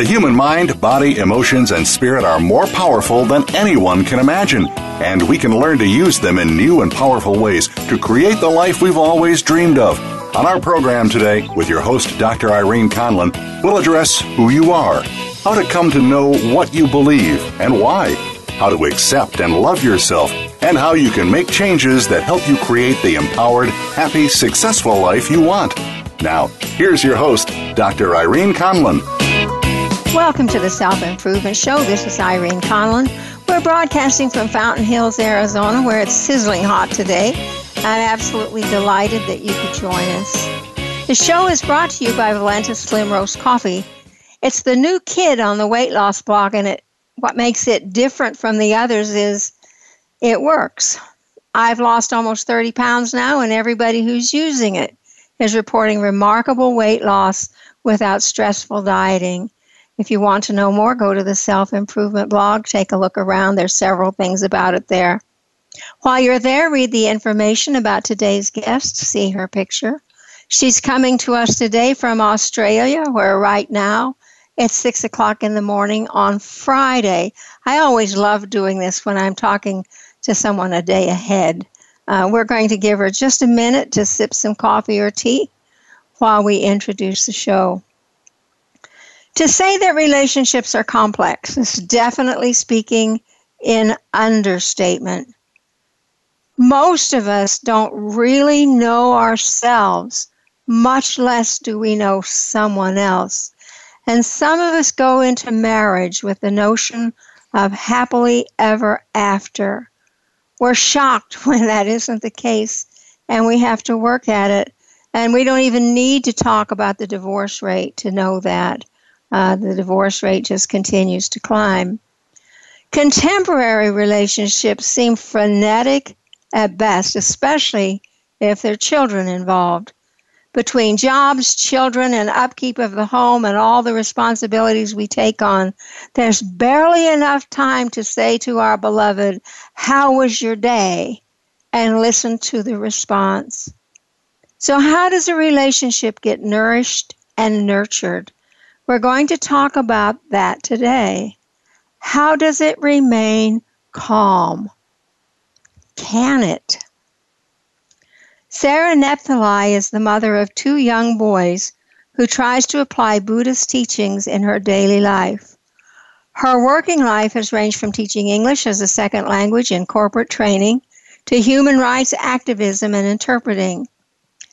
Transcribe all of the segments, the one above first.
The human mind, body, emotions, and spirit are more powerful than anyone can imagine, and we can learn to use them in new and powerful ways to create the life we've always dreamed of. On our program today, with your host, Dr. Irene Conlon, we'll address who you are, how to come to know what you believe and why, how to accept and love yourself, and how you can make changes that help you create the empowered, happy, successful life you want. Now, here's your host, Dr. Irene Conlon. Welcome to the Self Improvement Show. This is Irene Conlon. We're broadcasting from Fountain Hills, Arizona, where it's sizzling hot today. I'm absolutely delighted that you could join us. The show is brought to you by Valenta Slim Roast Coffee. It's the new kid on the weight loss blog, and it what makes it different from the others is it works. I've lost almost 30 pounds now, and everybody who's using it is reporting remarkable weight loss without stressful dieting. If you want to know more, go to the self improvement blog, take a look around. There's several things about it there. While you're there, read the information about today's guest, see her picture. She's coming to us today from Australia, where right now it's six o'clock in the morning on Friday. I always love doing this when I'm talking to someone a day ahead. Uh, we're going to give her just a minute to sip some coffee or tea while we introduce the show. To say that relationships are complex is definitely speaking in understatement most of us don't really know ourselves, much less do we know someone else. And some of us go into marriage with the notion of happily ever after. We're shocked when that isn't the case, and we have to work at it. And we don't even need to talk about the divorce rate to know that. Uh, the divorce rate just continues to climb. Contemporary relationships seem frenetic at best, especially if there are children involved. Between jobs, children, and upkeep of the home and all the responsibilities we take on, there's barely enough time to say to our beloved, How was your day? and listen to the response. So, how does a relationship get nourished and nurtured? We're going to talk about that today. How does it remain calm? Can it? Sarah Napthali is the mother of two young boys who tries to apply Buddhist teachings in her daily life. Her working life has ranged from teaching English as a second language in corporate training to human rights activism and interpreting.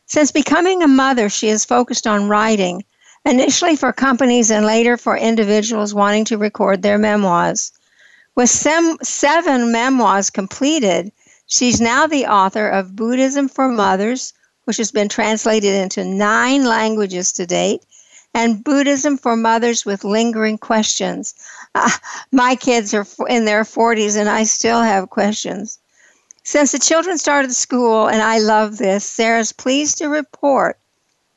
Since becoming a mother, she has focused on writing, initially for companies and later for individuals wanting to record their memoirs. With sem- seven memoirs completed, She's now the author of Buddhism for Mothers, which has been translated into nine languages to date, and Buddhism for Mothers with Lingering Questions. Uh, my kids are in their 40s and I still have questions. Since the children started school, and I love this, Sarah's pleased to report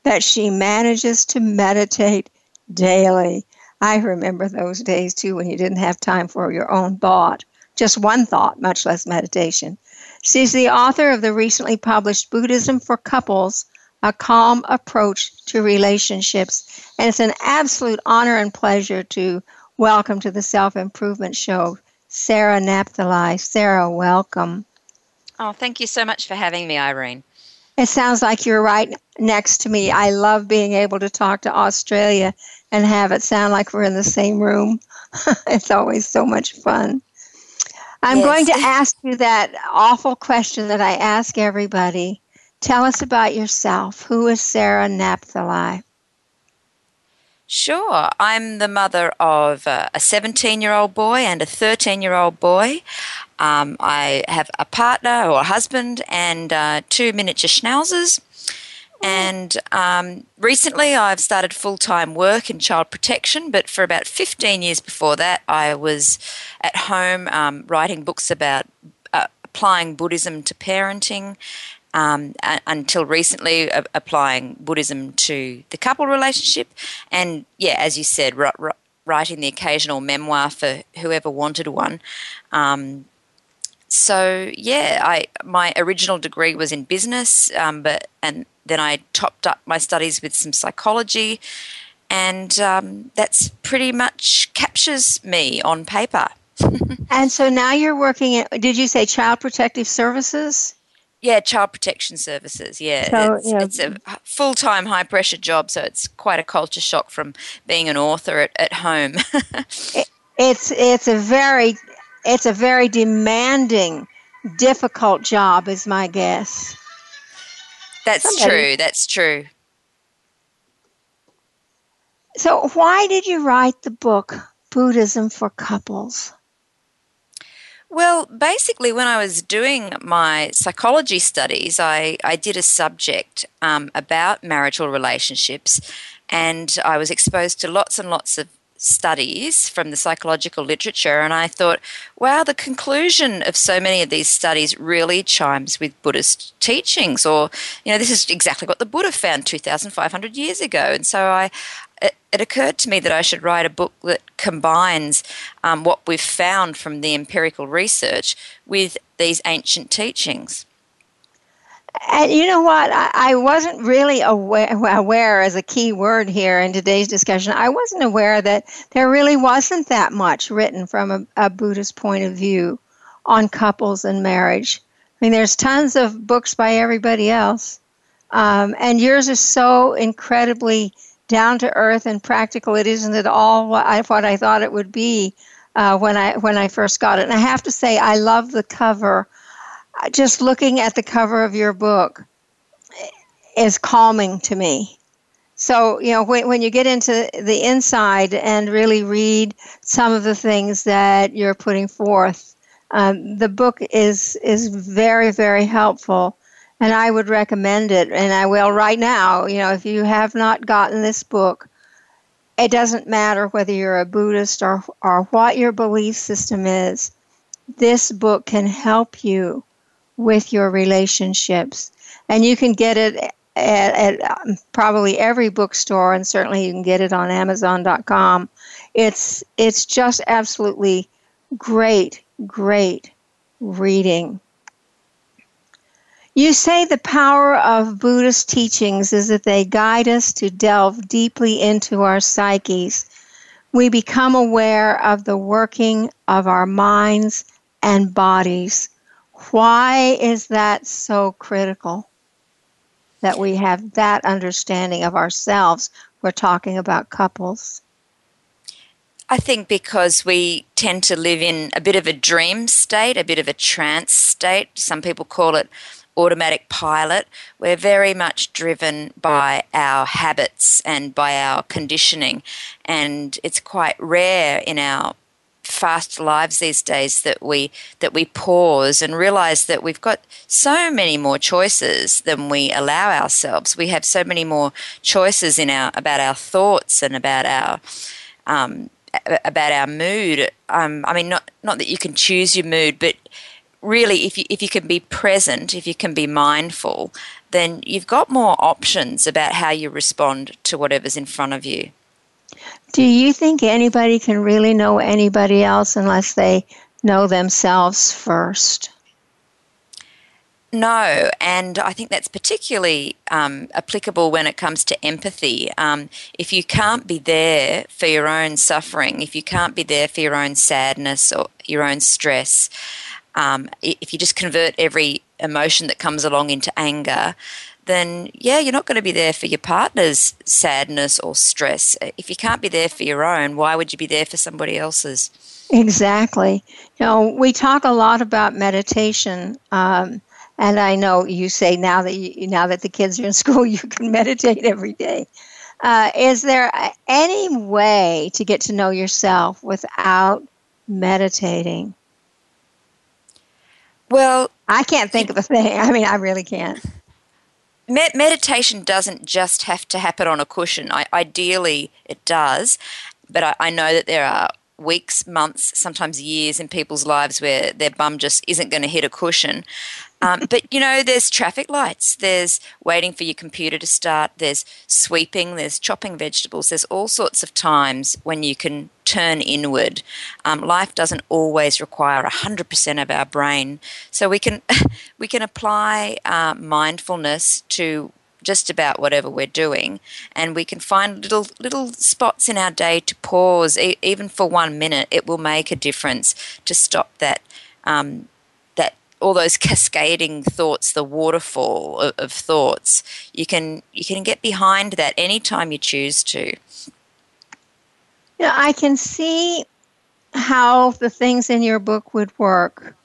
that she manages to meditate daily. I remember those days too when you didn't have time for your own thought, just one thought, much less meditation. She's the author of the recently published Buddhism for Couples A Calm Approach to Relationships. And it's an absolute honor and pleasure to welcome to the Self Improvement Show Sarah Napthali. Sarah, welcome. Oh, thank you so much for having me, Irene. It sounds like you're right next to me. I love being able to talk to Australia and have it sound like we're in the same room. it's always so much fun. I'm yes. going to ask you that awful question that I ask everybody. Tell us about yourself. Who is Sarah Napthali? Sure. I'm the mother of a 17 year old boy and a 13 year old boy. Um, I have a partner or a husband and uh, two miniature schnauzers. And um, recently, I've started full time work in child protection, but for about 15 years before that, I was at home um, writing books about uh, applying Buddhism to parenting. Um, until recently, uh, applying Buddhism to the couple relationship, and yeah, as you said, r- r- writing the occasional memoir for whoever wanted one. Um, so yeah, I my original degree was in business, um, but and then I topped up my studies with some psychology, and um, that's pretty much captures me on paper. and so now you're working at. Did you say Child Protective Services? Yeah, Child Protection Services. Yeah, so, it's, yeah. it's a full time, high pressure job, so it's quite a culture shock from being an author at, at home. it, it's it's a very it's a very demanding, difficult job, is my guess. That's Somebody. true. That's true. So, why did you write the book Buddhism for Couples? Well, basically, when I was doing my psychology studies, I, I did a subject um, about marital relationships, and I was exposed to lots and lots of studies from the psychological literature, and I thought, wow, the conclusion of so many of these studies really chimes with Buddhist teachings, or, you know, this is exactly what the Buddha found 2,500 years ago. And so I, it, occurred to me that I should write a book that combines um, what we've found from the empirical research with these ancient teachings. And you know what? I, I wasn't really aware, aware as a key word here in today's discussion. I wasn't aware that there really wasn't that much written from a, a Buddhist point of view on couples and marriage. I mean, there's tons of books by everybody else, um, and yours is so incredibly down to earth and practical. It isn't at all what I, what I thought it would be uh, when I when I first got it. And I have to say, I love the cover just looking at the cover of your book is calming to me. So, you know, when, when you get into the inside and really read some of the things that you're putting forth, um, the book is, is very, very helpful. And I would recommend it, and I will right now. You know, if you have not gotten this book, it doesn't matter whether you're a Buddhist or, or what your belief system is, this book can help you with your relationships. And you can get it at, at um, probably every bookstore, and certainly you can get it on Amazon.com. It's it's just absolutely great, great reading. You say the power of Buddhist teachings is that they guide us to delve deeply into our psyches. We become aware of the working of our minds and bodies. Why is that so critical that we have that understanding of ourselves? We're talking about couples. I think because we tend to live in a bit of a dream state, a bit of a trance state. Some people call it automatic pilot. We're very much driven by our habits and by our conditioning. And it's quite rare in our fast lives these days that we that we pause and realize that we've got so many more choices than we allow ourselves. We have so many more choices in our about our thoughts and about our um, about our mood. Um, I mean, not not that you can choose your mood, but really, if you if you can be present, if you can be mindful, then you've got more options about how you respond to whatever's in front of you. Do you think anybody can really know anybody else unless they know themselves first? No, and I think that's particularly um, applicable when it comes to empathy. Um, if you can't be there for your own suffering, if you can't be there for your own sadness or your own stress, um, if you just convert every emotion that comes along into anger, then yeah, you're not going to be there for your partner's sadness or stress. If you can't be there for your own, why would you be there for somebody else's? Exactly. You know, we talk a lot about meditation. Um, and I know you say now that you, now that the kids are in school, you can meditate every day. Uh, is there any way to get to know yourself without meditating? Well, I can't think of a thing. I mean, I really can't. med- meditation doesn't just have to happen on a cushion. I, ideally, it does, but I, I know that there are weeks, months, sometimes years in people's lives where their bum just isn't going to hit a cushion. Um, but you know, there's traffic lights, there's waiting for your computer to start, there's sweeping, there's chopping vegetables, there's all sorts of times when you can turn inward. Um, life doesn't always require 100% of our brain, so we can we can apply uh, mindfulness to just about whatever we're doing, and we can find little little spots in our day to pause, e- even for one minute. It will make a difference to stop that um, all those cascading thoughts, the waterfall of, of thoughts. You can you can get behind that anytime you choose to. Yeah, I can see how the things in your book would work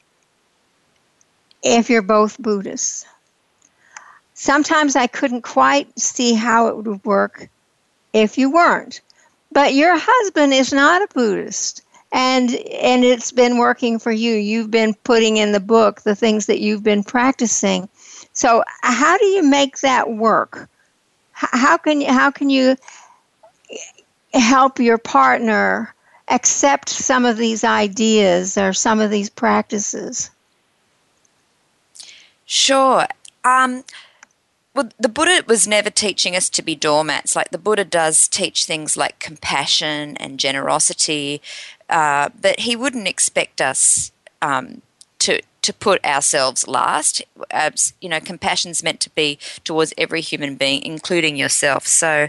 if you're both Buddhists. Sometimes I couldn't quite see how it would work if you weren't. But your husband is not a Buddhist. And and it's been working for you. You've been putting in the book the things that you've been practicing. So how do you make that work? How can you how can you help your partner accept some of these ideas or some of these practices? Sure. Um, well, the Buddha was never teaching us to be doormats. Like the Buddha does teach things like compassion and generosity, uh, but he wouldn't expect us um, to to put ourselves last. Uh, you know, compassion's meant to be towards every human being, including yourself. So,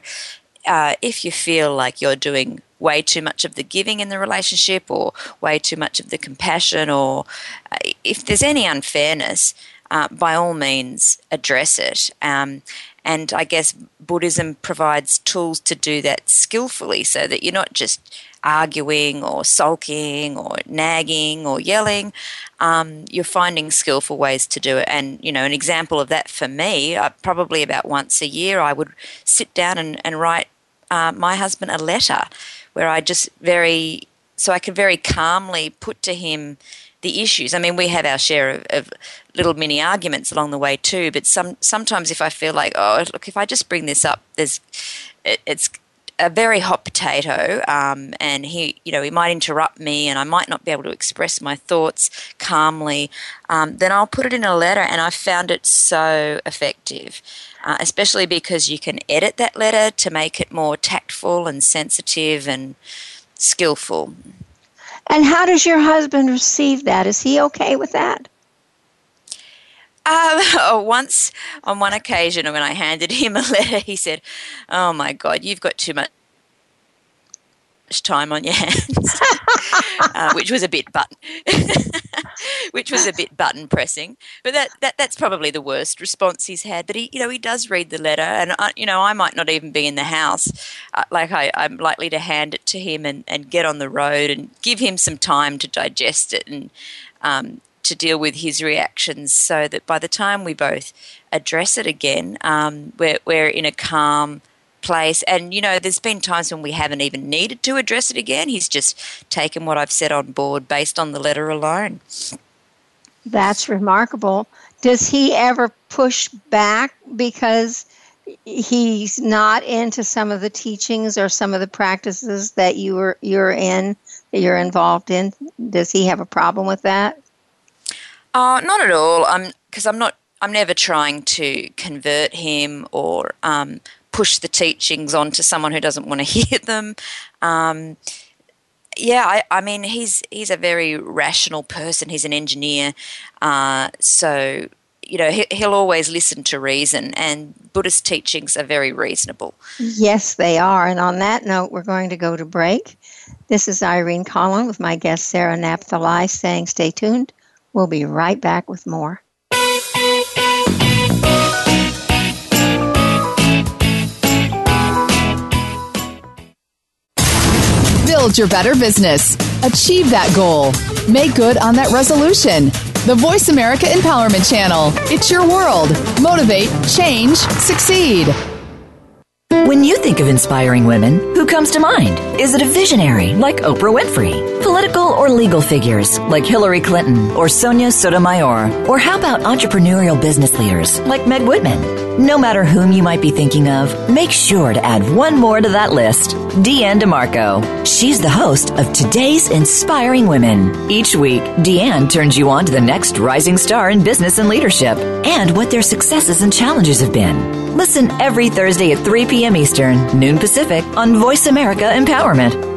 uh, if you feel like you're doing way too much of the giving in the relationship, or way too much of the compassion, or uh, if there's any unfairness, uh, by all means address it. Um, and I guess Buddhism provides tools to do that skillfully so that you're not just arguing or sulking or nagging or yelling. Um, you're finding skillful ways to do it. And, you know, an example of that for me, uh, probably about once a year, I would sit down and, and write uh, my husband a letter where I just very, so I could very calmly put to him the issues. I mean, we have our share of, of, little mini arguments along the way too. But some sometimes if I feel like, oh, look, if I just bring this up, there's it, it's a very hot potato, um, and he, you know, he might interrupt me, and I might not be able to express my thoughts calmly. Um, then I'll put it in a letter, and I found it so effective. Uh, especially because you can edit that letter to make it more tactful and sensitive and skillful. And how does your husband receive that? Is he okay with that? Um, oh, once on one occasion when I handed him a letter, he said, "Oh my God, you've got too much time on your hands," uh, which was a bit button, which was a bit button pressing. But that, that that's probably the worst response he's had. But he, you know, he does read the letter, and I, you know, I might not even be in the house. Uh, like I, I'm likely to hand it to him and, and get on the road and give him some time to digest it and. Um, to deal with his reactions so that by the time we both address it again, um, we're, we're in a calm place. And, you know, there's been times when we haven't even needed to address it again. He's just taken what I've said on board based on the letter alone. That's remarkable. Does he ever push back because he's not into some of the teachings or some of the practices that you are you're in that you're involved in? Does he have a problem with that? Uh, not at all. I'm because I'm not. I'm never trying to convert him or um, push the teachings on to someone who doesn't want to hear them. Um, yeah, I, I, mean, he's he's a very rational person. He's an engineer, uh, so you know he, he'll always listen to reason. And Buddhist teachings are very reasonable. Yes, they are. And on that note, we're going to go to break. This is Irene Conlon with my guest Sarah Napthali saying, "Stay tuned." We'll be right back with more. Build your better business. Achieve that goal. Make good on that resolution. The Voice America Empowerment Channel. It's your world. Motivate, change, succeed. When you think of inspiring women, who comes to mind? Is it a visionary like Oprah Winfrey? Political or legal figures like Hillary Clinton or Sonia Sotomayor? Or how about entrepreneurial business leaders like Meg Whitman? No matter whom you might be thinking of, make sure to add one more to that list Deanne DeMarco. She's the host of today's Inspiring Women. Each week, Deanne turns you on to the next rising star in business and leadership and what their successes and challenges have been. Listen every Thursday at 3 p.m. Eastern, noon Pacific on Voice America Empowerment.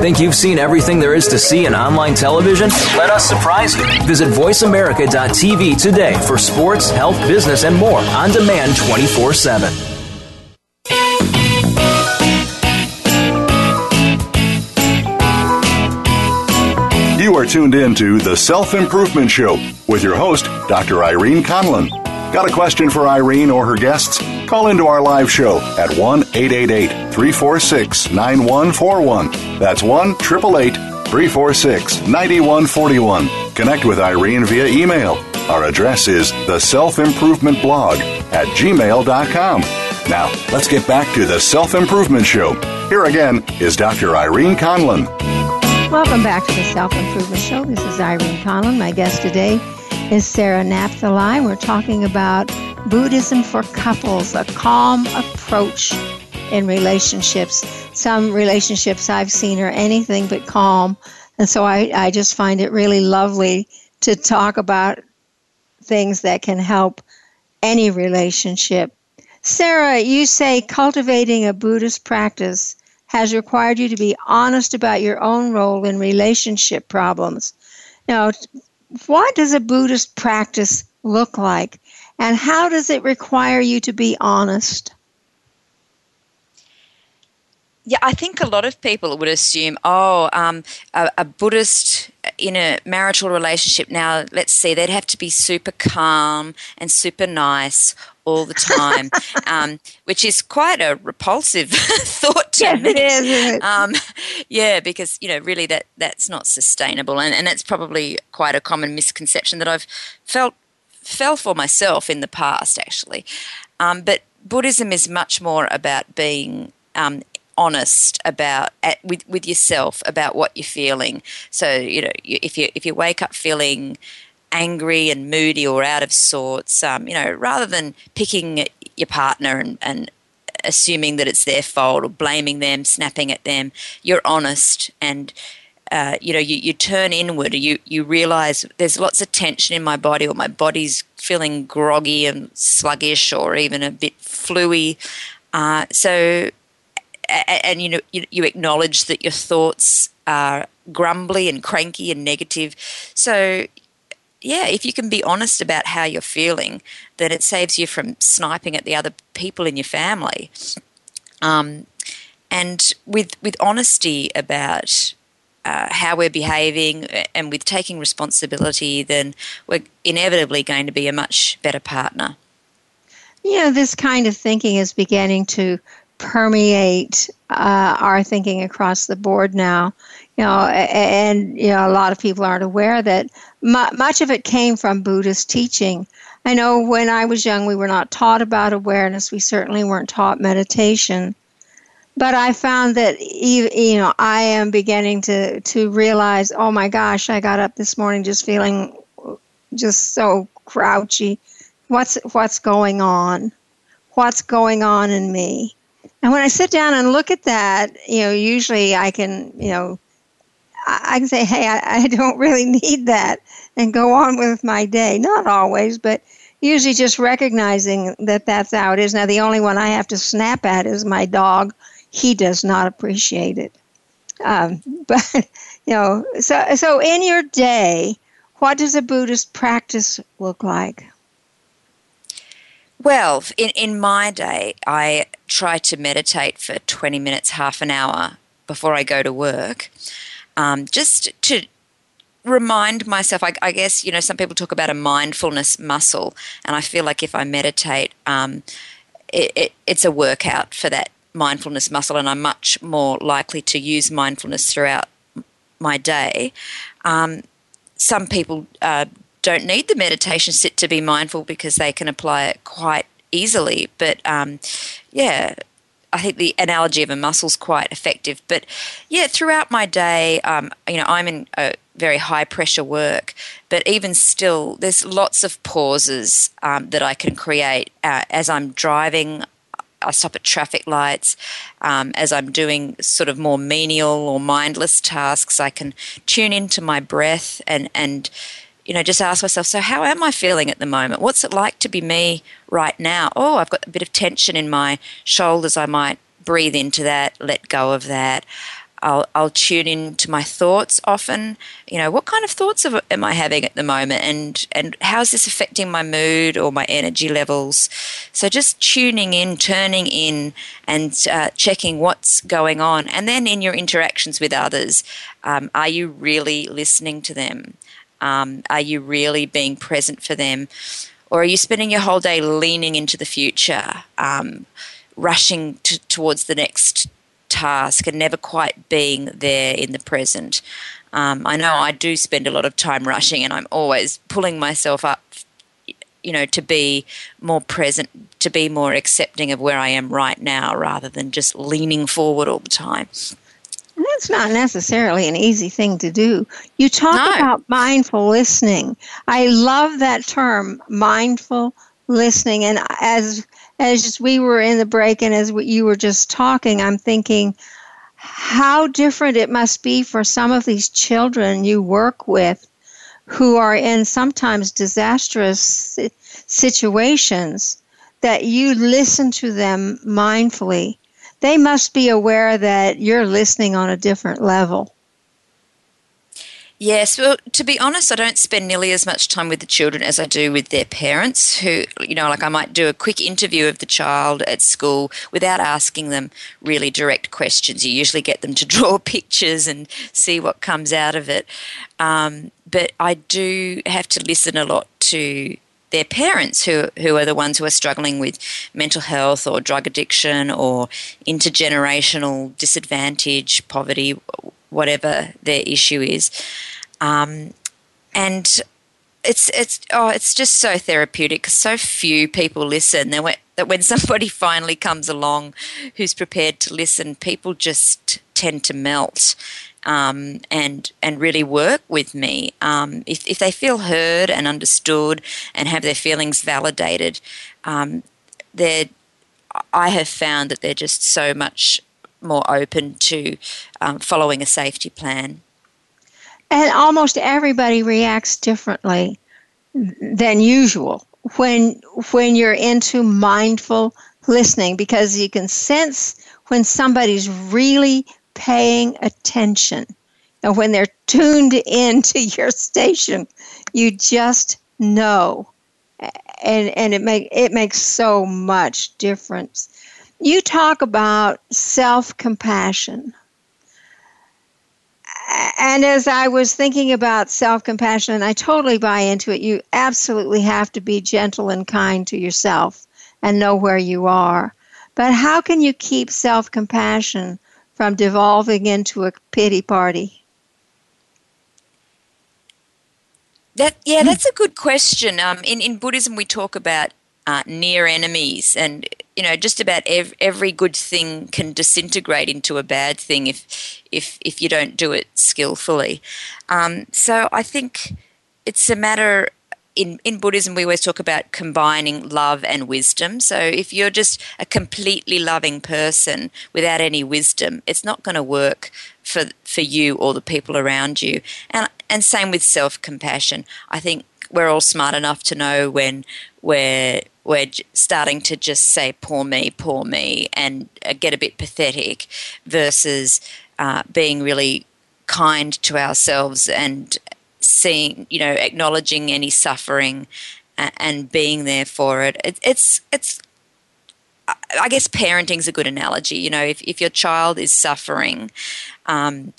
Think you've seen everything there is to see in online television? Let us surprise you. Visit VoiceAmerica.tv today for sports, health, business, and more on demand 24 7. You are tuned in to The Self Improvement Show with your host, Dr. Irene Conlon. Got a question for Irene or her guests? Call into our live show at 1 888 346 9141. That's 1 888 346 9141. Connect with Irene via email. Our address is the self improvement blog at gmail.com. Now, let's get back to the Self Improvement Show. Here again is Dr. Irene Conlon. Welcome back to the Self Improvement Show. This is Irene Conlon. My guest today is Sarah Napthali. We're talking about Buddhism for couples, a calm approach in relationships. Some relationships I've seen are anything but calm. And so I, I just find it really lovely to talk about things that can help any relationship. Sarah, you say cultivating a Buddhist practice has required you to be honest about your own role in relationship problems. Now, what does a Buddhist practice look like, and how does it require you to be honest? Yeah, I think a lot of people would assume, oh, um, a, a, Buddhist in a marital relationship now, let's see, they'd have to be super calm and super nice all the time, um, which is quite a repulsive thought to yes, me. Is, um, yeah, because you know, really, that that's not sustainable, and, and that's probably quite a common misconception that I've felt fell for myself in the past, actually. Um, but Buddhism is much more about being um, honest about at, with with yourself about what you're feeling. So you know, if you if you wake up feeling angry and moody or out of sorts, um, you know, rather than picking your partner and, and assuming that it's their fault or blaming them, snapping at them, you're honest and uh, you know, you, you turn inward, you, you realize there's lots of tension in my body, or my body's feeling groggy and sluggish, or even a bit fluey. Uh, so and you know you, you acknowledge that your thoughts are grumbly and cranky and negative so yeah if you can be honest about how you're feeling then it saves you from sniping at the other people in your family um, and with with honesty about uh, how we're behaving and with taking responsibility, then we're inevitably going to be a much better partner. You know, this kind of thinking is beginning to permeate uh, our thinking across the board now. You know, and you know, a lot of people aren't aware that much of it came from Buddhist teaching. I know when I was young, we were not taught about awareness. We certainly weren't taught meditation. But I found that you know I am beginning to to realize, oh my gosh, I got up this morning just feeling just so grouchy. What's what's going on? What's going on in me? And when I sit down and look at that, you know, usually I can, you know, I can say, hey, I, I don't really need that and go on with my day. Not always, but usually just recognizing that that's how it is. Now, the only one I have to snap at is my dog. He does not appreciate it. Um, but, you know, so, so in your day, what does a Buddhist practice look like? Well, in, in my day, I try to meditate for 20 minutes, half an hour before I go to work, um, just to remind myself. I, I, guess, you know, some people talk about a mindfulness muscle, and I feel like if I meditate, um, it, it, it's a workout for that mindfulness muscle and I'm much more likely to use mindfulness throughout my day. Um, some people uh, don't need the meditation sit to be mindful because they can apply it quite easily. But um, yeah, I think the analogy of a muscle is quite effective. But yeah, throughout my day, um, you know, I'm in a very high pressure work, but even still, there's lots of pauses um, that I can create uh, as I'm driving. I stop at traffic lights. Um, as I'm doing sort of more menial or mindless tasks, I can tune into my breath and and you know just ask myself, so how am I feeling at the moment? What's it like to be me right now? Oh, I've got a bit of tension in my shoulders. I might breathe into that, let go of that. I'll, I'll tune in to my thoughts often. You know, what kind of thoughts am I having at the moment, and and how's this affecting my mood or my energy levels? So just tuning in, turning in, and uh, checking what's going on, and then in your interactions with others, um, are you really listening to them? Um, are you really being present for them, or are you spending your whole day leaning into the future? Um, rushing to, towards the next task and never quite being there in the present. Um, I know I do spend a lot of time rushing, and I'm always pulling myself up, you know, to be more present, to be more accepting of where I am right now, rather than just leaning forward all the time. And that's not necessarily an easy thing to do. You talk No. about mindful listening. I love that term, mindful listening. And as as we were in the break and as you were just talking, I'm thinking how different it must be for some of these children you work with who are in sometimes disastrous situations that you listen to them mindfully. They must be aware that you're listening on a different level. Yes, well, to be honest, I don't spend nearly as much time with the children as I do with their parents, who, you know, like I might do a quick interview of the child at school without asking them really direct questions. You usually get them to draw pictures and see what comes out of it. Um, but I do have to listen a lot to their parents who who are the ones who are struggling with mental health or drug addiction or intergenerational disadvantage, poverty, whatever their issue is. Um, and it's it's oh it's just so therapeutic. So few people listen. That that when somebody finally comes along who's prepared to listen people just tend to melt um, and and really work with me. Um, if, if they feel heard and understood and have their feelings validated um, they're I have found that they're just so much more open to um, following a safety plan. And almost everybody reacts differently than usual when when you're into mindful listening because you can sense when somebody's really paying attention. And when they're tuned into your station you just know. And and it make it makes so much difference. You talk about self-compassion. And as I was thinking about self compassion, and I totally buy into it, you absolutely have to be gentle and kind to yourself and know where you are. But how can you keep self compassion from devolving into a pity party? That yeah, that's a good question. Um, in in Buddhism, we talk about uh, near enemies, and you know, just about ev- every good thing can disintegrate into a bad thing if if if you don't do it skillfully. Um, so I think it's a matter. In, in Buddhism, we always talk about combining love and wisdom. So, if you're just a completely loving person without any wisdom, it's not going to work for for you or the people around you. And and same with self compassion. I think we're all smart enough to know when we're we're starting to just say poor me, poor me, and uh, get a bit pathetic, versus uh, being really kind to ourselves and seeing, you know, acknowledging any suffering and, being there for it. it it's it's I- I guess parenting's a good analogy. You know, if, if your child is suffering, um,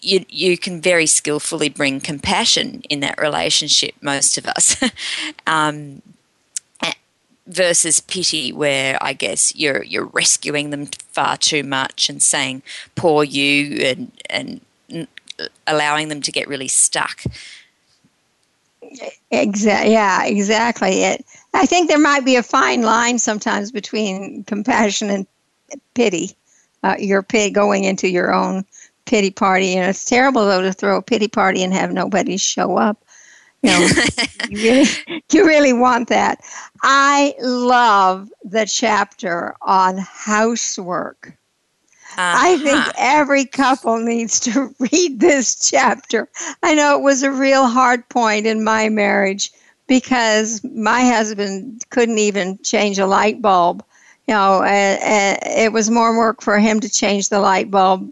you you can very skillfully bring compassion in that relationship. Most of us, um, versus pity, where I guess you're you're rescuing them far too much and saying "poor you" and and allowing them to get really stuck. Exactly. Yeah, exactly. It. I think there might be a fine line sometimes between compassion and pity. Uh, your pity going into your own pity party, and it's terrible though to throw a pity party and have nobody show up. You know, you really, you really want that. I love the chapter on housework. Uh-huh. I think every couple needs to read this chapter. I know it was a real hard point in my marriage because my husband couldn't even change a light bulb. You know, and, and it was more work for him to change the light bulb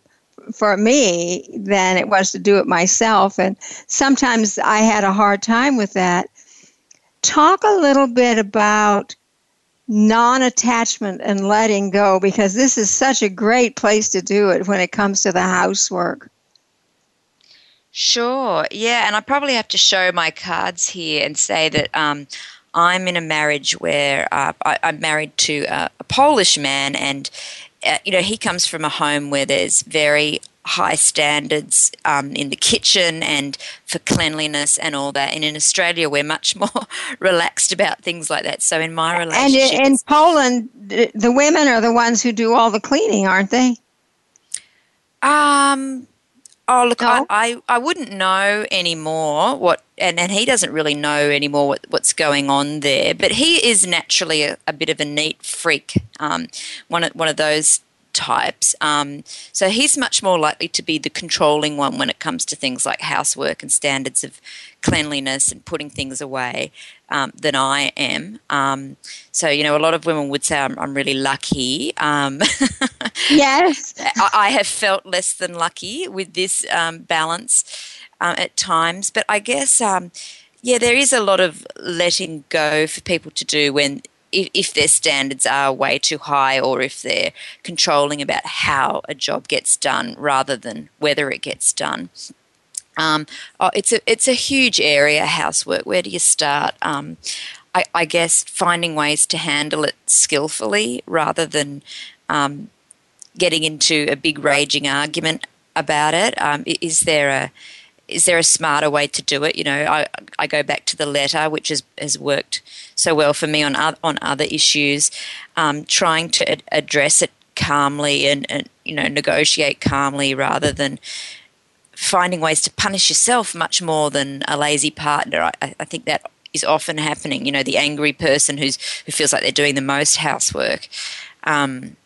for me than it was to do it myself. And sometimes I had a hard time with that. Talk a little bit about non attachment and letting go because this is such a great place to do it when it comes to the housework. Sure. Yeah. And I probably have to show my cards here and say that um, I'm in a marriage where uh, I, am married to a, a Polish man, and uh, you know, he comes from a home where there's very high standards um, in the kitchen and for cleanliness and all that. And in Australia, we're much more relaxed about things like that. So in my relationship, and in Poland, the women are the ones who do all the cleaning, aren't they? Um. Oh look, no? I, I, I wouldn't know anymore what, and, and he doesn't really know anymore what, what's going on there. But he is naturally a, a bit of a neat freak, um, one of one of those types. Um, so he's much more likely to be the controlling one when it comes to things like housework and standards of cleanliness and putting things away um, than I am. Um, so, you know, a lot of women would say I'm, I'm really lucky. Um, yes. I, I, have felt less than lucky with this um, balance uh, at times. But I guess um, yeah, there is a lot of letting go for people to do when if, if their standards are way too high or if they're controlling about how a job gets done rather than whether it gets done. Um, oh, it's a it's a huge area housework. Where do you start? Um, I, I, guess finding ways to handle it skillfully rather than um, getting into a big raging argument about it. Um, is there a is there a smarter way to do it? You know, I, I go back to the letter, which has, has worked so well for me on, on other issues, um, trying to ad- address it calmly and, and, you know, negotiate calmly rather than finding ways to punish yourself much more than a lazy partner. I, I think that is often happening. You know, the angry person who's who feels like they're doing the most housework. Um,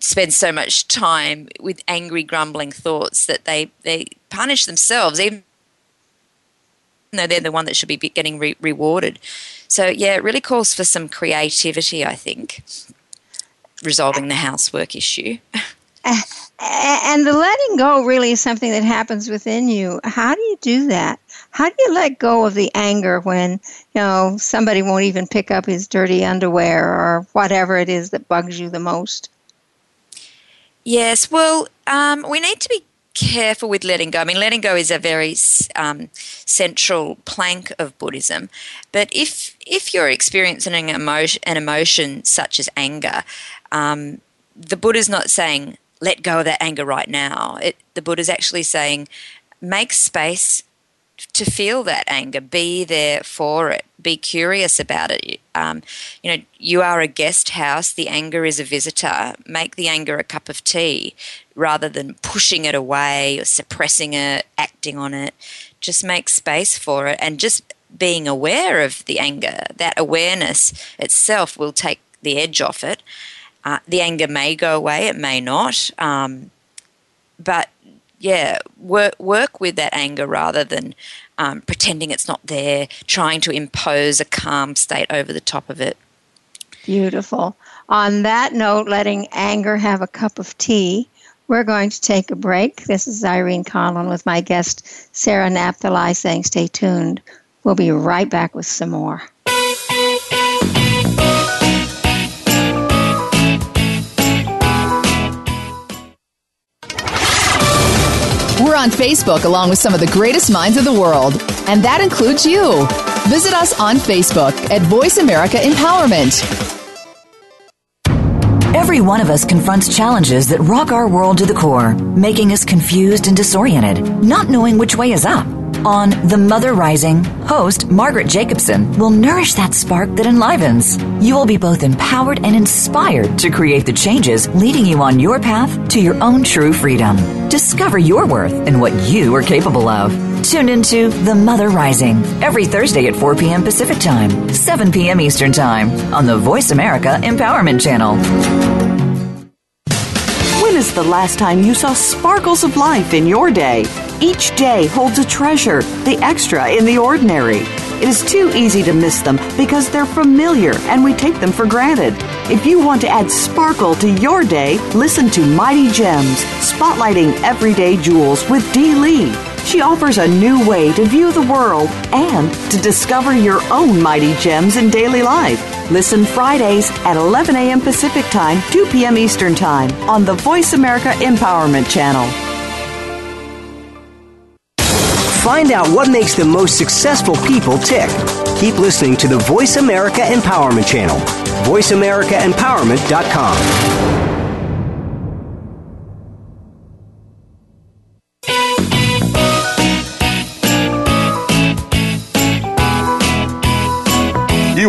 spend so much time with angry, grumbling thoughts that they, they punish themselves, even though they're the one that should be getting re- rewarded. So, yeah, it really calls for some creativity, I think, resolving the housework issue. and the letting go really is something that happens within you. How do you do that? How do you let go of the anger when, you know, somebody won't even pick up his dirty underwear or whatever it is that bugs you the most? Yes, well, um, we need to be careful with letting go. I mean, letting go is a very um, central plank of Buddhism. But if if you're experiencing an emotion, an emotion such as anger, um, the Buddha's not saying let go of that anger right now. It, the Buddha's actually saying make space to feel that anger, be there for it, be curious about it. Um, you know, you are a guest house, the anger is a visitor. Make the anger a cup of tea rather than pushing it away or suppressing it, acting on it. Just make space for it and just being aware of the anger. That awareness itself will take the edge off it. Uh, the anger may go away, it may not. Um, but yeah, work work with that anger rather than um, pretending it's not there, trying to impose a calm state over the top of it. Beautiful. On that note, letting anger have a cup of tea. We're going to take a break. This is Irene Conlon with my guest, Sarah Napthali, saying stay tuned. We'll be right back with some more. We're on Facebook along with some of the greatest minds of the world, and that includes you. Visit us on Facebook at Voice America Empowerment. Every one of us confronts challenges that rock our world to the core, making us confused and disoriented, not knowing which way is up. On The Mother Rising, host Margaret Jacobson will nourish that spark that enlivens. You will be both empowered and inspired to create the changes leading you on your path to your own true freedom. Discover your worth and what you are capable of. Tune into The Mother Rising every Thursday at 4 p.m. Pacific Time, 7 p.m. Eastern Time on the Voice America Empowerment Channel. When is the last time you saw sparkles of life in your day? Each day holds a treasure, the extra in the ordinary. It is too easy to miss them because they're familiar and we take them for granted. If you want to add sparkle to your day, listen to Mighty Gems, spotlighting everyday jewels with Dee Lee. She offers a new way to view the world and to discover your own mighty gems in daily life. Listen Fridays at 11 a.m. Pacific Time, 2 p.m. Eastern Time on the Voice America Empowerment Channel. Find out what makes the most successful people tick. Keep listening to the Voice America Empowerment Channel. VoiceAmericaEmpowerment.com.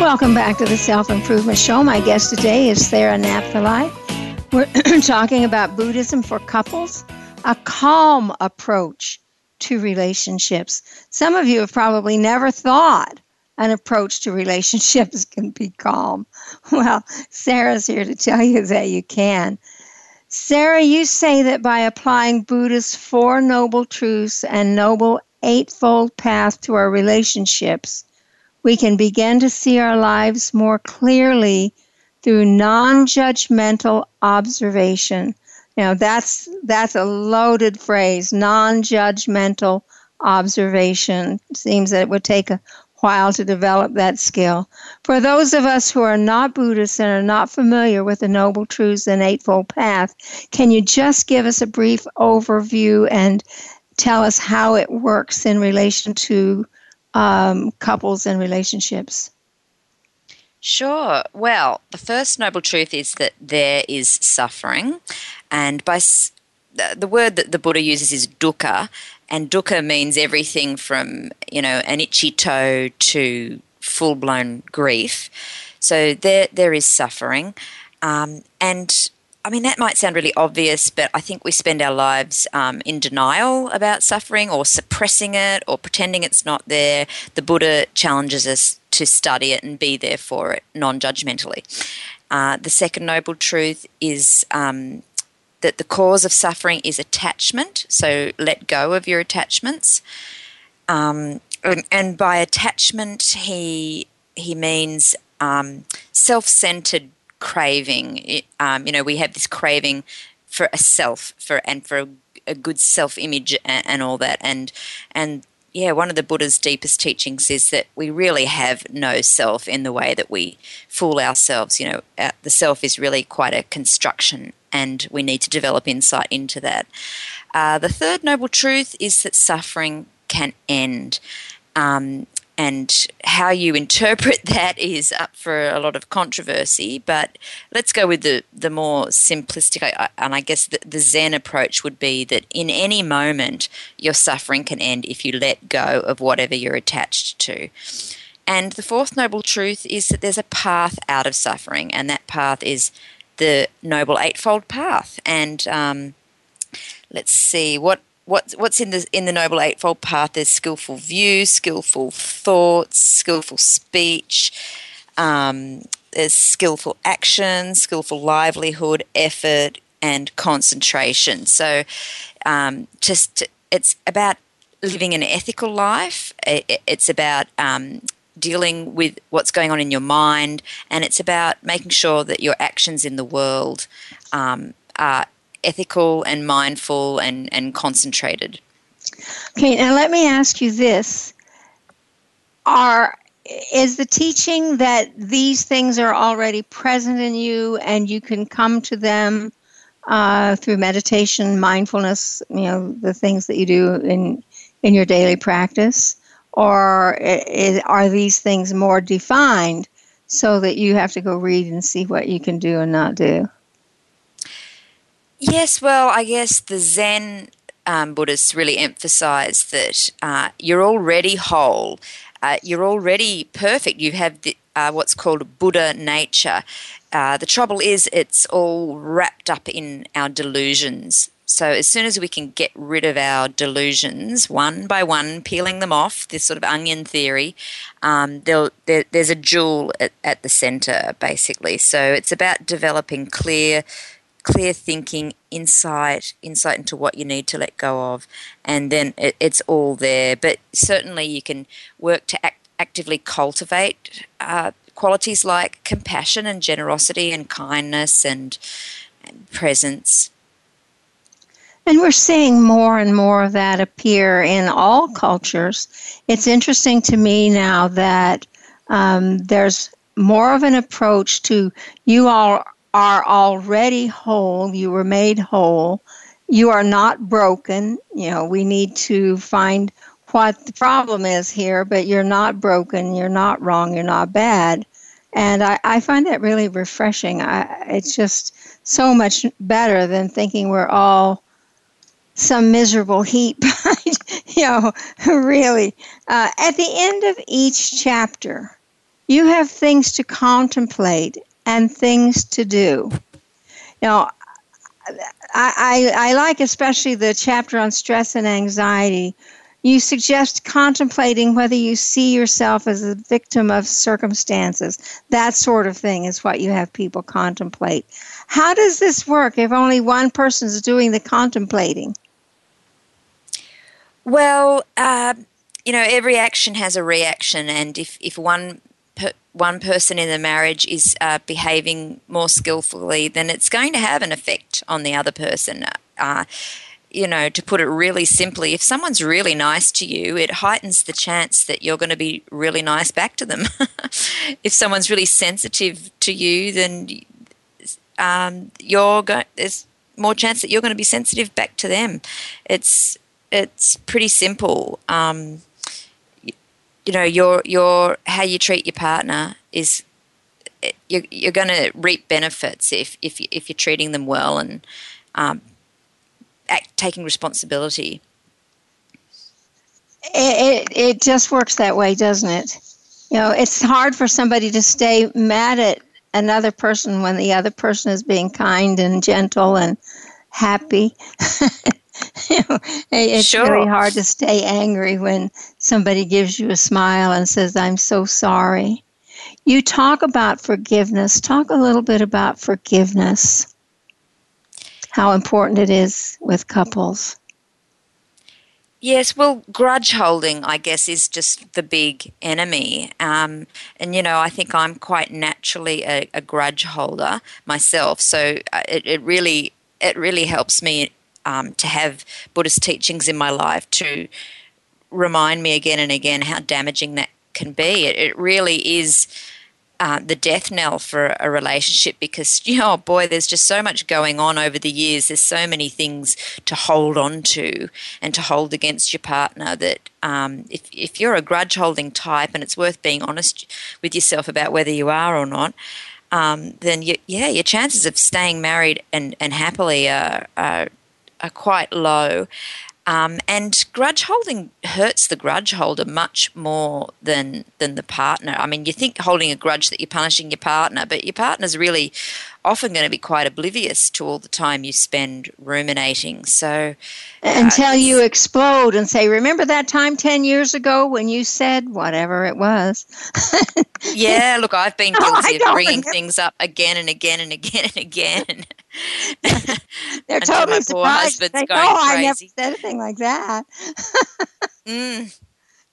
Welcome back to the Self Improvement Show. My guest today is Sarah Napthali. We're talking about Buddhism for couples, a calm approach to relationships. Some of you have probably never thought an approach to relationships can be calm. Well, Sarah's here to tell you that you can. Sarah, you say that by applying Buddha's Four Noble Truths and Noble Eightfold Path to our relationships, we can begin to see our lives more clearly through non-judgmental observation. Now that's that's a loaded phrase, non-judgmental observation. It seems that it would take a while to develop that skill. For those of us who are not Buddhists and are not familiar with the Noble Truths and Eightfold Path, can you just give us a brief overview and tell us how it works in relation to um, couples and relationships? Sure. Well, the first noble truth is that there is suffering, and by the word that the Buddha uses is dukkha, and dukkha means everything from you know an itchy toe to full blown grief. So there there is suffering, um, and I mean, that might sound really obvious, but I think we spend our lives um, in denial about suffering or suppressing it or pretending it's not there. The Buddha challenges us to study it and be there for it non judgmentally. Uh, the second noble truth is um, that the cause of suffering is attachment, so let go of your attachments. Um, and, and, by attachment, he, he means um, self centered craving. um, you know, we have this craving for a self, for and for a, a good self image and, and, all that, and and yeah, one of the Buddha's deepest teachings is that we really have no self in the way that we fool ourselves. You know, uh, the self is really quite a construction, and we need to develop insight into that. Uh, the third noble truth is that suffering can end. Um, and how you interpret that is up for a lot of controversy. But let's go with the, the more simplistic, and I guess the, the Zen approach would be that in any moment, your suffering can end if you let go of whatever you're attached to. And the fourth noble truth is that there's a path out of suffering, and that path is the Noble Eightfold Path. And um, let's see, what what, what's in the in the noble eightfold path? There's skillful view skillful thoughts skillful speech um, there's skillful action skillful livelihood effort and concentration. So um, just it's about living an ethical life. It, it's about um, dealing with what's going on in your mind, and it's about making sure that your actions in the world um, are ethical and mindful and, and concentrated. Okay, now let me ask you this. Are is the teaching that these things are already present in you and you can come to them uh, through meditation, mindfulness, you know, the things that you do in in your daily practice, or is, are these things more defined so that you have to go read and see what you can do and not do? Yes, well, I guess the Zen um, Buddhists really emphasize that uh, you're already whole, uh, you're already perfect. You have the, uh, what's called Buddha nature. Uh, the trouble is, it's all wrapped up in our delusions. So, as soon as we can get rid of our delusions one by one, peeling them off, this sort of onion theory, um, there, there's a jewel at, at the center, basically. So, it's about developing clear clear thinking, insight, insight into what you need to let go of, and then it, it's all there. But certainly, you can work to act, actively cultivate uh, qualities like compassion and generosity and kindness and, and presence. And we're seeing more and more of that appear in all cultures. It's interesting to me now that um, there's more of an approach to you all are already whole. You were made whole. You are not broken. You know, we need to find what the problem is here, but you're not broken. You're not wrong. You're not bad. And I, I find that really refreshing. I, it's just so much better than thinking we're all some miserable heap. you know, really. Uh, at the end of each chapter, you have things to contemplate and things to do. Know, I, I, I like especially the chapter on stress and anxiety. You suggest contemplating whether you see yourself as a victim of circumstances. That sort of thing is what you have people contemplate. How does this work if only one person is doing the contemplating? Well, uh, you know, every action has a reaction, and if, if one one person in the marriage is uh, behaving more skillfully, then it's going to have an effect on the other person. Uh, you know, to put it really simply, if someone's really nice to you, it heightens the chance that you're going to be really nice back to them. if someone's really sensitive to you, then um, you're going. There's more chance that you're going to be sensitive back to them. It's it's pretty simple. Um, you know your your how you treat your partner is you're, you're going to reap benefits if if if you're treating them well and um, act, taking responsibility. It, it it just works that way, doesn't it? You know, it's hard for somebody to stay mad at another person when the other person is being kind and gentle and happy. it's sure. really hard to stay angry when somebody gives you a smile and says, I'm so sorry. You talk about forgiveness. Talk a little bit about forgiveness, how important it is with couples. Yes, well, grudge holding, I guess, is just the big enemy. Um, and, you know, I think I'm quite naturally a, a grudge holder myself. So uh, it, it really it really helps me um, to have Buddhist teachings in my life to remind me again and again how damaging that can be. It, it really is uh, the death knell for a relationship because, you know, boy, there's just so much going on over the years. There's so many things to hold on to and to hold against your partner that um, if, if you're a grudge holding type, and it's worth being honest with yourself about whether you are or not. Um, then you, yeah, your chances of staying married and, and happily are, are are quite low. Um, and grudge holding hurts the grudge holder much more than than the partner. I mean, you think holding a grudge that you're punishing your partner, but your partner's really often going to be quite oblivious to all the time you spend ruminating. So uh, until you explode and say, "Remember that time ten years ago when you said whatever it was." yeah, look, I've been guilty of bringing remember. things up again and again and again and again. They're totally surprised. They, oh, I never said anything like that. mm.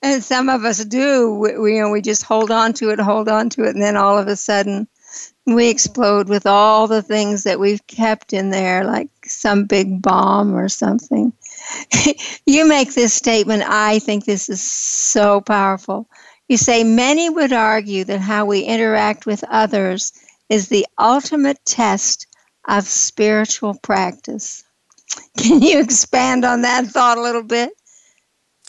and some of us do. We, we, you know, we just hold on to it, hold on to it, and then all of a sudden we explode with all the things that we've kept in there, like some big bomb or something. you make this statement. I think this is so powerful. You say many would argue that how we interact with others is the ultimate test of spiritual practice. Can you expand on that thought a little bit?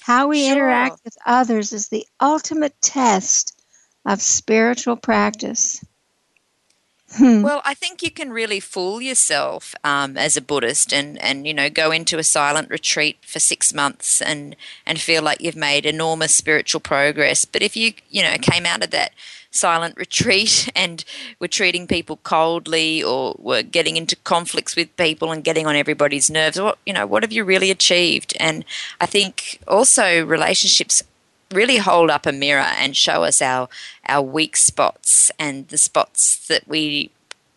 How we sure. interact with others is the ultimate test of spiritual practice. Hmm. Well, I think you can really fool yourself um, as a Buddhist, and, and you know go into a silent retreat for six months and and feel like you've made enormous spiritual progress. But if you you know came out of that silent retreat and were treating people coldly or were getting into conflicts with people and getting on everybody's nerves, what you know what have you really achieved? And I think also relationships really hold up a mirror and show us our our weak spots and the spots that we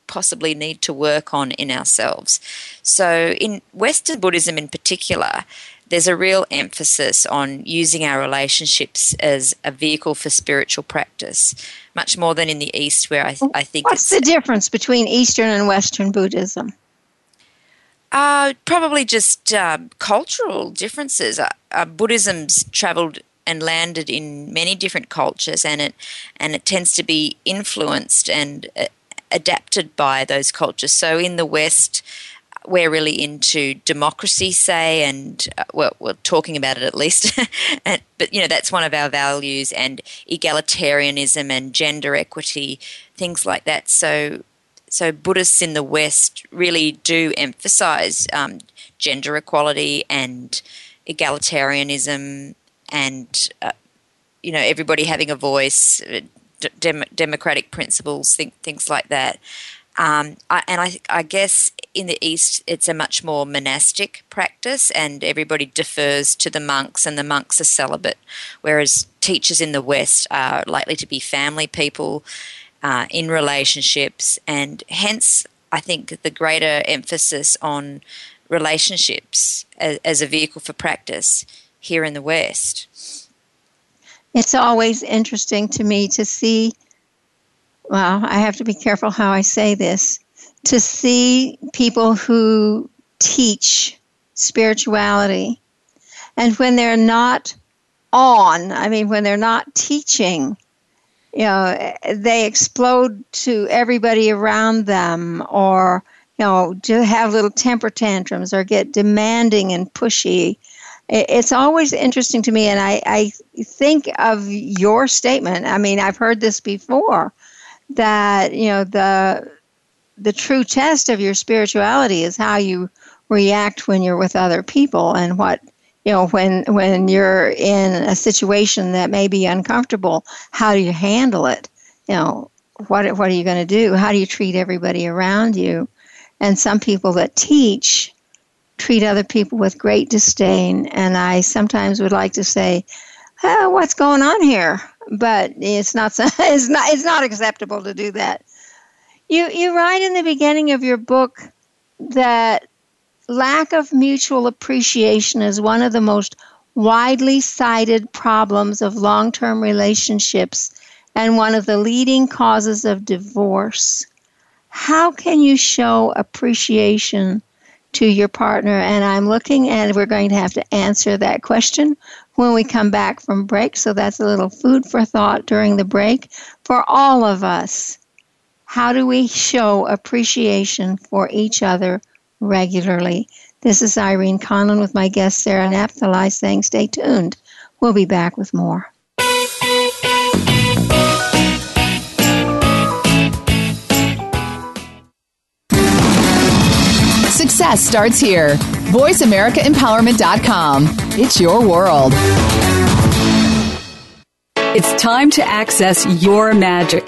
possibly need to work on in ourselves. So in Western Buddhism in particular, there's a real emphasis on using our relationships as a vehicle for spiritual practice, much more than in the East, where I, I think. What's the difference between Eastern and Western Buddhism? Uh, probably just uh, cultural differences. Uh, uh Buddhism's traveled and landed in many different cultures, and it and it tends to be influenced and uh, adapted by those cultures. So in the West, we're really into democracy, say, and uh, well, we're talking about it at least. and, but you know, that's one of our values, and egalitarianism and gender equity, things like that. So, so Buddhists in the West really do emphasize um, gender equality and egalitarianism and uh, you know everybody having a voice, uh, dem- democratic principles, think, things like that. Um, I, and I, I guess in the East, it's a much more monastic practice, and everybody defers to the monks, and the monks are celibate, whereas teachers in the West are likely to be family people uh, in relationships, and hence, I think the greater emphasis on relationships as, as a vehicle for practice here in the West. It's always interesting to me to see, well, I have to be careful how I say this, to see people who teach spirituality. And when they're not on, I mean, when they're not teaching, you know, they explode to everybody around them or, you know, to have little temper tantrums or get demanding and pushy it's always interesting to me and I, I think of your statement. I mean i've heard this before that you know the the true test of your spirituality is how you react when you're with other people and what you know when when you're in a situation that may be uncomfortable how do you handle it? You know what what are you going to do? How do you treat everybody around you? And some people that teach treat other people with great disdain. And I sometimes would like to say, oh, "What's going on here?" But it's not. It's not. It's not acceptable to do that. You you write in the beginning of your book that lack of mutual appreciation is one of the most widely cited problems of long-term relationships and one of the leading causes of divorce. How can you show appreciation to your partner? And I'm looking and we're going to have to answer that question when we come back from break. So that's a little food for thought during the break for all of us. How do we show appreciation for each other regularly? This is Irene Conlon with my guest Sarah Napthali saying stay tuned. We'll be back with more. Success starts here. VoiceAmericaEmpowerment.com. It's your world. It's time to access your magic.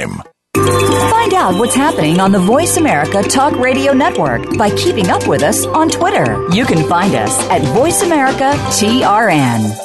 Find out what's happening on the Voice America Talk Radio Network by keeping up with us on Twitter. You can find us at Voice America TRN.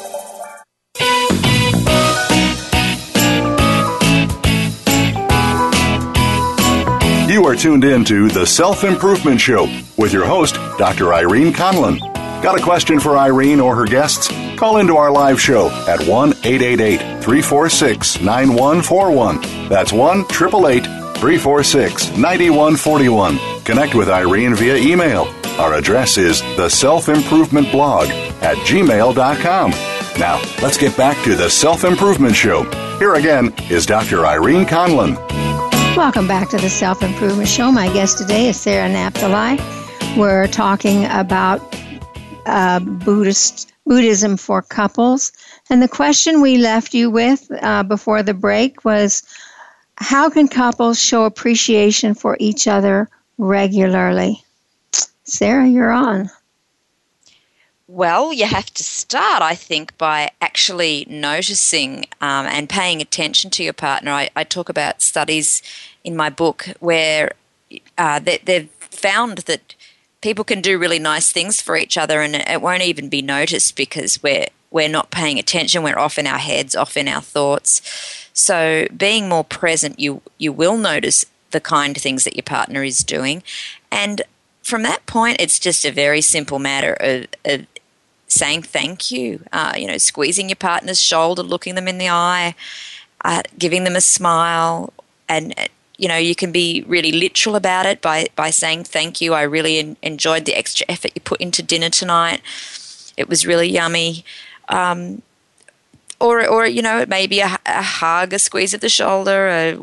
You are tuned in to The Self Improvement Show with your host, Dr. Irene Conlon. Got a question for Irene or her guests? Call into our live show at 1 888 346 9141. That's 1 888 346 9141. Connect with Irene via email. Our address is the self improvement blog at gmail.com. Now, let's get back to the Self Improvement Show. Here again is Dr. Irene Conlon. Welcome back to the Self Improvement Show. My guest today is Sarah Napthali. We're talking about uh, Buddhist Buddhism for couples, and the question we left you with uh, before the break was, how can couples show appreciation for each other regularly? Sarah, you're on. Well, you have to start, I think, by actually noticing um, and paying attention to your partner. I, I, talk about studies in my book where uh, they, they've found that people can do really nice things for each other and it won't even be noticed because we're we're not paying attention. We're off in our heads off in our thoughts. So being more present you you will notice the kind things that your partner is doing. And from that point it's just a very simple matter of, of saying thank you uh, you know squeezing your partner's shoulder looking them in the eye uh, giving them a smile and you know, you can be really literal about it by, by saying thank you. I really en- enjoyed the extra effort you put into dinner tonight. It was really yummy. Um, or, or you know, it may be a, a hug, a squeeze of the shoulder, a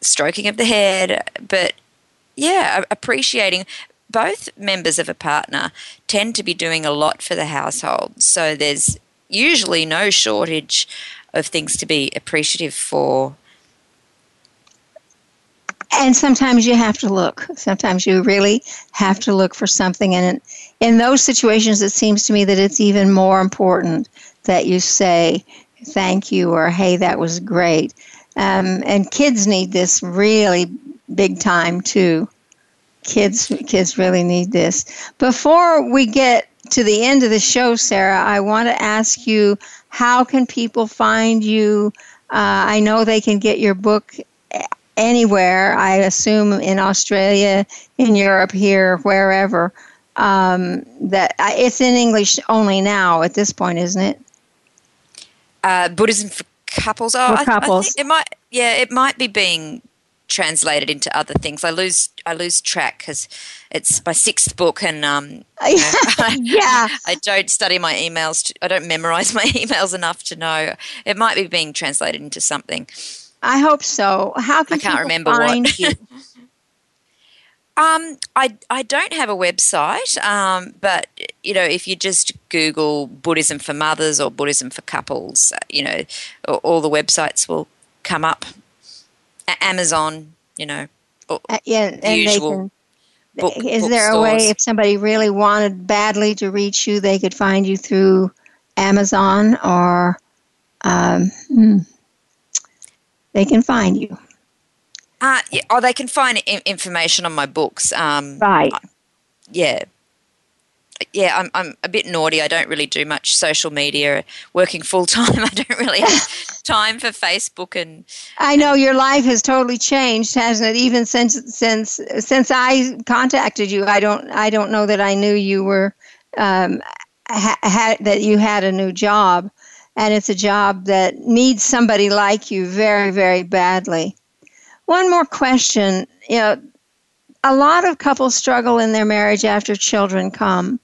stroking of the head. But yeah, appreciating both members of a partner tend to be doing a lot for the household. So there's usually no shortage of things to be appreciative for and sometimes you have to look. Sometimes you really have to look for something. And in those situations, it seems to me that it's even more important that you say thank you or hey, that was great. Um, and kids need this really big time too. Kids, kids really need this. Before we get to the end of the show, Sarah, I want to ask you how can people find you? Uh, I know they can get your book anywhere, I assume in Australia, in Europe, here, wherever. Um, that it's in English only now at this point, isn't it? Uh, Buddhism for couples. Oh, for couples. I, I it might. Yeah, it might be being translated into other things. I lose I lose track because it's my sixth book, and um, you know, I, yeah, I don't study my emails. To, I don't memorize my emails enough to know. It might be being translated into something. I hope so. How can I can't remember find what. you? Um, I, I don't have a website, um, but you know, if you just Google Buddhism for mothers or Buddhism for couples, uh, you know, all the websites will come up. Amazon, you know, uh, yeah, the usual. Can, book, is book there a way if somebody really wanted badly to reach you, they could find you through Amazon or? Um, hmm they can find you. Uh, yeah, or they can find I- information on my books. Um, right. yeah. yeah, I'm, I'm a bit naughty. I don't really do much social media. Working full time, I don't really have time for Facebook and. I know your life has totally changed, hasn't it? Even since since since I contacted you, I don't I don't know that I knew you were um, ha, ha, that you had a new job, and it's a job that needs somebody like you very very badly. One more question, you know. A lot of couples struggle in their marriage after children come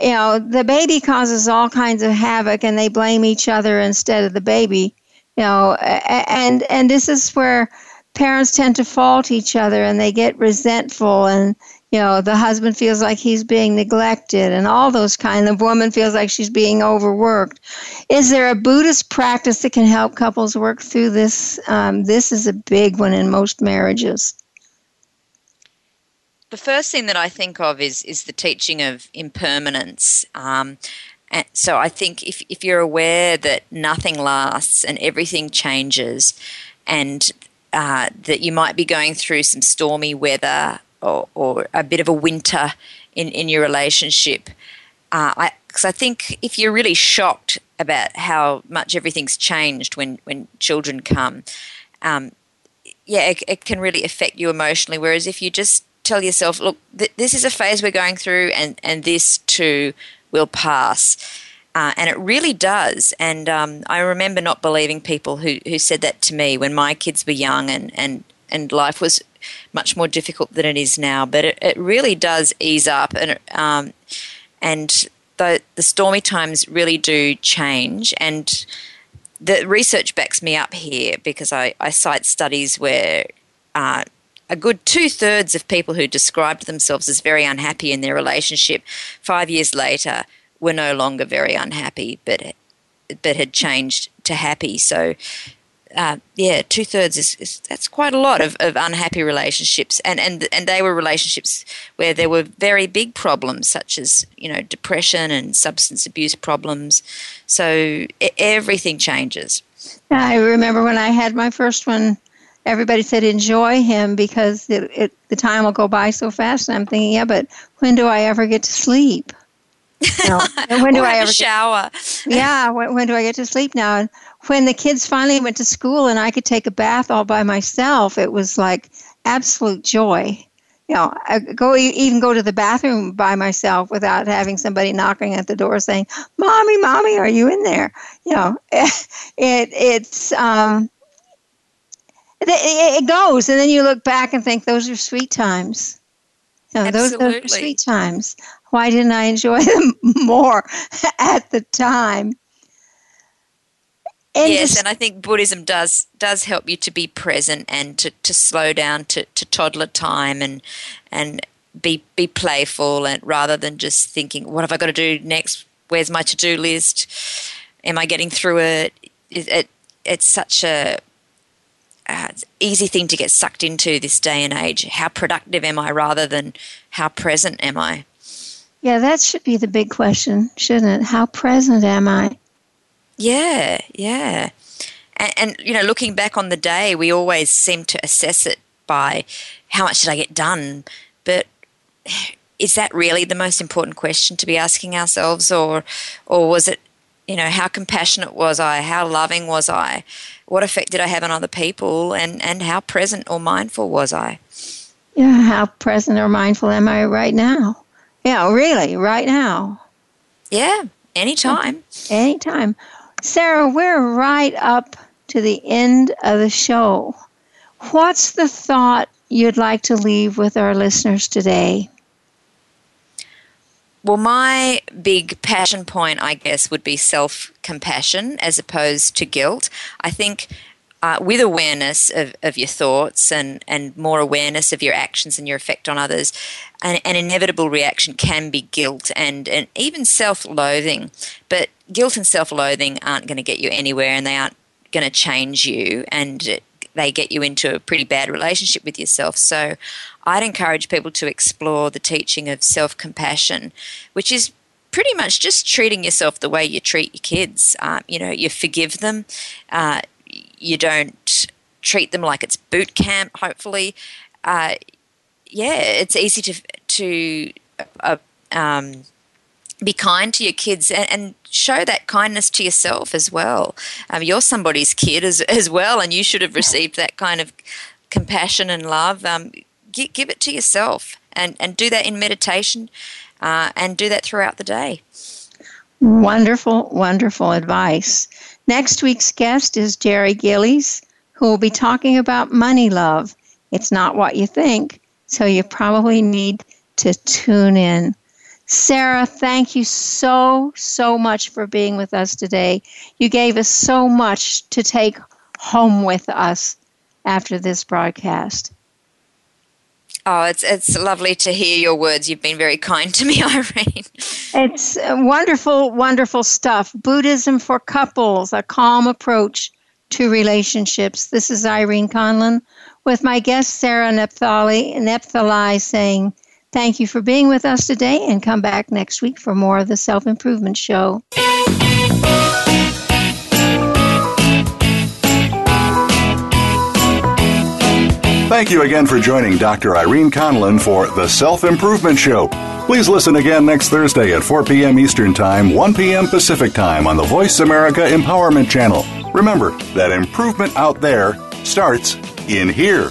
you know, the baby causes all kinds of havoc and they blame each other instead of the baby. You know, and and this is where parents tend to fault each other and they get resentful and you know the husband feels like he's being neglected and all those kind of woman feels like she's being overworked. Is there a buddhist practice that can help couples work through this? Um, this is a big one in most marriages. The first thing that I think of is is the teaching of impermanence. Um, and so I think if if you're aware that nothing lasts and everything changes, and uh, that you might be going through some stormy weather or, or a bit of a winter in, in your relationship, uh, I because I think if you're really shocked about how much everything's changed when when children come, um, yeah, it, it can really affect you emotionally. Whereas if you just tell yourself, look, th- this is a phase we're going through, and, and this too will pass. Uh, and it really does. And um, I remember not believing people who, who said that to me when my kids were young and, and, and life was much more difficult than it is now. But it, it really does ease up. And, um, and the, the stormy times really do change. And the research backs me up here because I, I cite studies where uh, a good two thirds of people who described themselves as very unhappy in their relationship five years later were no longer very unhappy, but but had changed to happy. So. Uh, yeah, two thirds is, is, that's quite a lot of, of unhappy relationships, and, and and they were relationships where there were very big problems such as you know depression and substance abuse problems. So everything changes. I remember when I had my first one everybody said enjoy him because it, it, the time will go by so fast. And I'm thinking, yeah, but when do I ever get to sleep? You know, when do I ever shower? Get, yeah, when, when do I get to sleep now? And when the kids finally went to school and I could take a bath all by myself, it was like absolute joy. You know, I go even go to the bathroom by myself without having somebody knocking at the door saying, "Mommy, mommy, are you in there?" You know, it, it it's um, it goes, and then you look back and think those are sweet times. You know, those, those are sweet times. Why didn't I enjoy them more at the time? And yes, just, and I think Buddhism does does help you to be present and to, to slow down to, to toddler time and and be be playful and rather than just thinking, what have I got to do next? Where's my to do list? Am I getting through it? It, it? It's such a uh, easy thing to get sucked into this day and age. How productive am I rather than how present am I? Yeah, that should be the big question, shouldn't it? How present am I? Yeah, yeah. And, and, you know, looking back on the day, we always seem to assess it by how much did I get done? But is that really the most important question to be asking ourselves, or, or was it, you know, how compassionate was I? How loving was I? what effect did I have on other people and, and how present or mindful was I? Yeah, how present or mindful am I right now? Yeah, really, right now. Yeah, anytime. Anytime. Sarah, we're right up to the end of the show. What's the thought you'd like to leave with our listeners today? Well, my big passion point, I guess, would be self compassion as opposed to guilt. I think uh, with awareness of, of your thoughts and, and more awareness of your actions and your effect on others, an, an inevitable reaction can be guilt and, and even self loathing. But guilt and self loathing aren't going to get you anywhere and they aren't going to change you. And they get you into a pretty bad relationship with yourself. So I'd encourage people to explore the teaching of self compassion, which is pretty much just treating yourself the way you treat your kids. Uh, you know, you forgive them, uh, you don't treat them like it's boot camp, hopefully. Uh, yeah, it's easy to, to uh, um, be kind to your kids and, and, show that kindness to yourself as well. Um, you're somebody's kid as, as well, and you should have received that kind of compassion and love. Um, give, give it to yourself and, and do that in meditation uh, and do that throughout the day. Wonderful, wonderful advice. Next week's guest is Jerry Gillies, who will be talking about money love. It's not what you think, so you probably need to tune in. Sarah, thank you so, so much for being with us today. You gave us so much to take home with us after this broadcast. Oh, it's it's lovely to hear your words. You've been very kind to me, Irene. It's wonderful, wonderful stuff. Buddhism for couples, a calm approach to relationships. This is Irene Conlon with my guest Sarah Napthali, Napthali saying Thank you for being with us today and come back next week for more of the Self Improvement Show. Thank you again for joining Dr. Irene Conlon for the Self Improvement Show. Please listen again next Thursday at 4 p.m. Eastern Time, 1 p.m. Pacific Time on the Voice America Empowerment Channel. Remember that improvement out there starts in here.